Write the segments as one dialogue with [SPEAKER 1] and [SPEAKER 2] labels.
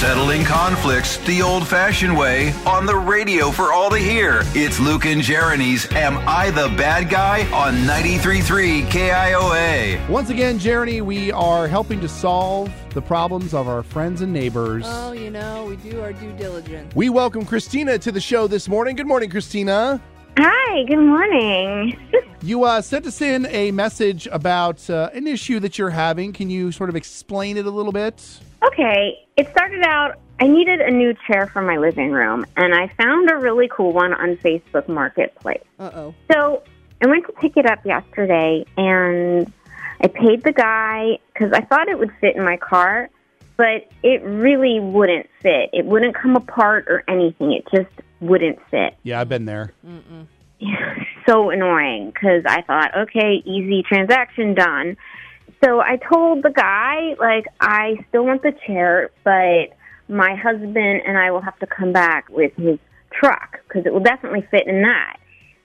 [SPEAKER 1] Settling conflicts the old fashioned way on the radio for all to hear. It's Luke and Jeremy's Am I the Bad Guy on 93.3 KIOA.
[SPEAKER 2] Once again, Jeremy, we are helping to solve the problems of our friends and neighbors.
[SPEAKER 3] Oh, you know, we do our due diligence.
[SPEAKER 2] We welcome Christina to the show this morning. Good morning, Christina.
[SPEAKER 4] Hi, good morning.
[SPEAKER 2] You uh, sent us in a message about uh, an issue that you're having. Can you sort of explain it a little bit?
[SPEAKER 4] Okay, it started out I needed a new chair for my living room, and I found a really cool one on Facebook Marketplace.
[SPEAKER 3] Uh oh.
[SPEAKER 4] So I went to pick it up yesterday, and I paid the guy because I thought it would fit in my car, but it really wouldn't fit. It wouldn't come apart or anything. It just wouldn't fit.
[SPEAKER 2] Yeah, I've been there. Mm-mm.
[SPEAKER 4] so annoying because I thought, okay, easy transaction done. So I told the guy, like, I still want the chair, but my husband and I will have to come back with his truck because it will definitely fit in that.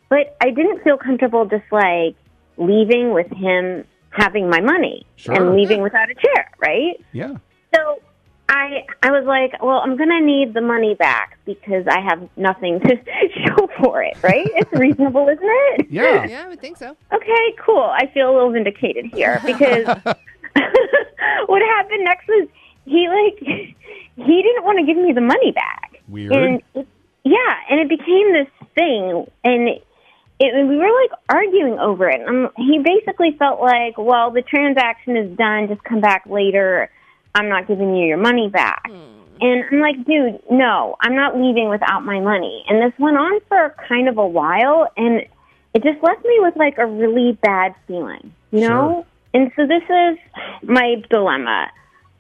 [SPEAKER 4] But I didn't feel comfortable just like leaving with him having my money
[SPEAKER 2] Sure.
[SPEAKER 4] and leaving without a chair, right?
[SPEAKER 2] Yeah.
[SPEAKER 4] So I I was like, well, I'm going to need the money back because I have nothing to for it, right? It's reasonable, isn't it?
[SPEAKER 2] Yeah.
[SPEAKER 3] Yeah, I would think so.
[SPEAKER 4] Okay, cool. I feel a little vindicated here because what happened next was he like he didn't want to give me the money back.
[SPEAKER 2] Weird.
[SPEAKER 4] And it, yeah, and it became this thing and it, it, we were like arguing over it. Um, he basically felt like, well, the transaction is done. Just come back later. I'm not giving you your money back. And I'm like, dude, no, I'm not leaving without my money. And this went on for kind of a while, and it just left me with like a really bad feeling, you know? And so this is my dilemma.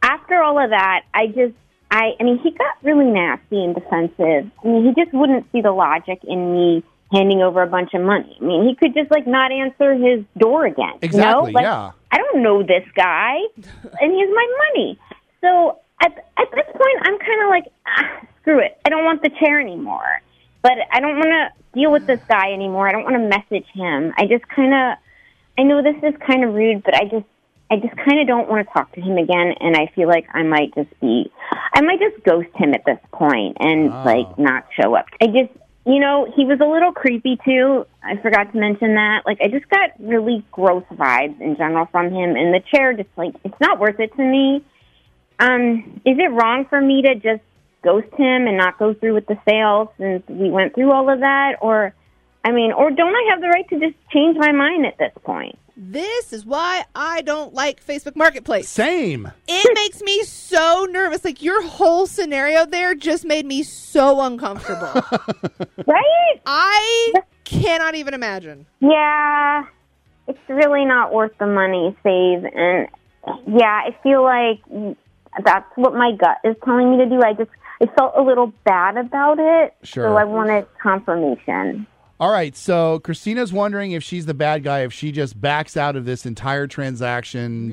[SPEAKER 4] After all of that, I just, I, I mean, he got really nasty and defensive. I mean, he just wouldn't see the logic in me handing over a bunch of money. I mean, he could just like not answer his door again. you know?
[SPEAKER 2] Exactly,
[SPEAKER 4] Like,
[SPEAKER 2] yeah.
[SPEAKER 4] I don't know this guy, and he has my money. So at at this point, I'm kind of like, ah, screw it. I don't want the chair anymore. But I don't want to deal with this guy anymore. I don't want to message him. I just kind of, I know this is kind of rude, but I just, I just kind of don't want to talk to him again. And I feel like I might just be, I might just ghost him at this point and
[SPEAKER 2] Oh.
[SPEAKER 4] like not show up. I just, you know, he was a little creepy too. I forgot to mention that. Like, I just got really gross vibes in general from him, and the chair just like it's not worth it to me. Um, is it wrong for me to just ghost him and not go through with the sale since we went through all of that, or? I mean, or don't I have the right to just change my mind at this point?
[SPEAKER 3] This is why I don't like Facebook Marketplace.
[SPEAKER 2] Same.
[SPEAKER 3] It makes me so nervous. Like your whole scenario there just made me so uncomfortable.
[SPEAKER 4] Right?
[SPEAKER 3] I cannot even imagine.
[SPEAKER 4] Yeah, it's really not worth the money save, and yeah, I feel like that's what my gut is telling me to do. I just I felt a little bad about it,
[SPEAKER 2] Sure.
[SPEAKER 4] so I wanted confirmation.
[SPEAKER 2] All right, so Christina's wondering if she's the bad guy, if she just backs out of this entire transaction.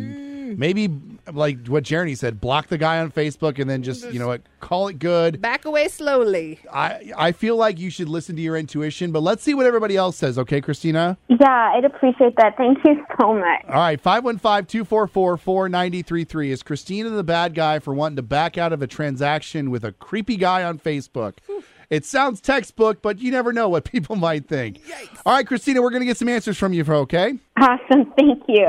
[SPEAKER 2] Mm. Maybe, like what Jeremy said, block the guy on Facebook and then just, you know what, call it good.
[SPEAKER 3] Back away slowly.
[SPEAKER 2] I, I feel like you should listen to your intuition, but let's see what everybody else says, okay, Christina?
[SPEAKER 4] Yeah, I'd appreciate that. Thank you so much.
[SPEAKER 2] All right, 515 244 4933. Is Christina the bad guy for wanting to back out of a transaction with a creepy guy on Facebook? It sounds textbook, but you never know what people might think. All right, Christina, we're going to get some answers from you, okay?
[SPEAKER 4] Awesome, thank you.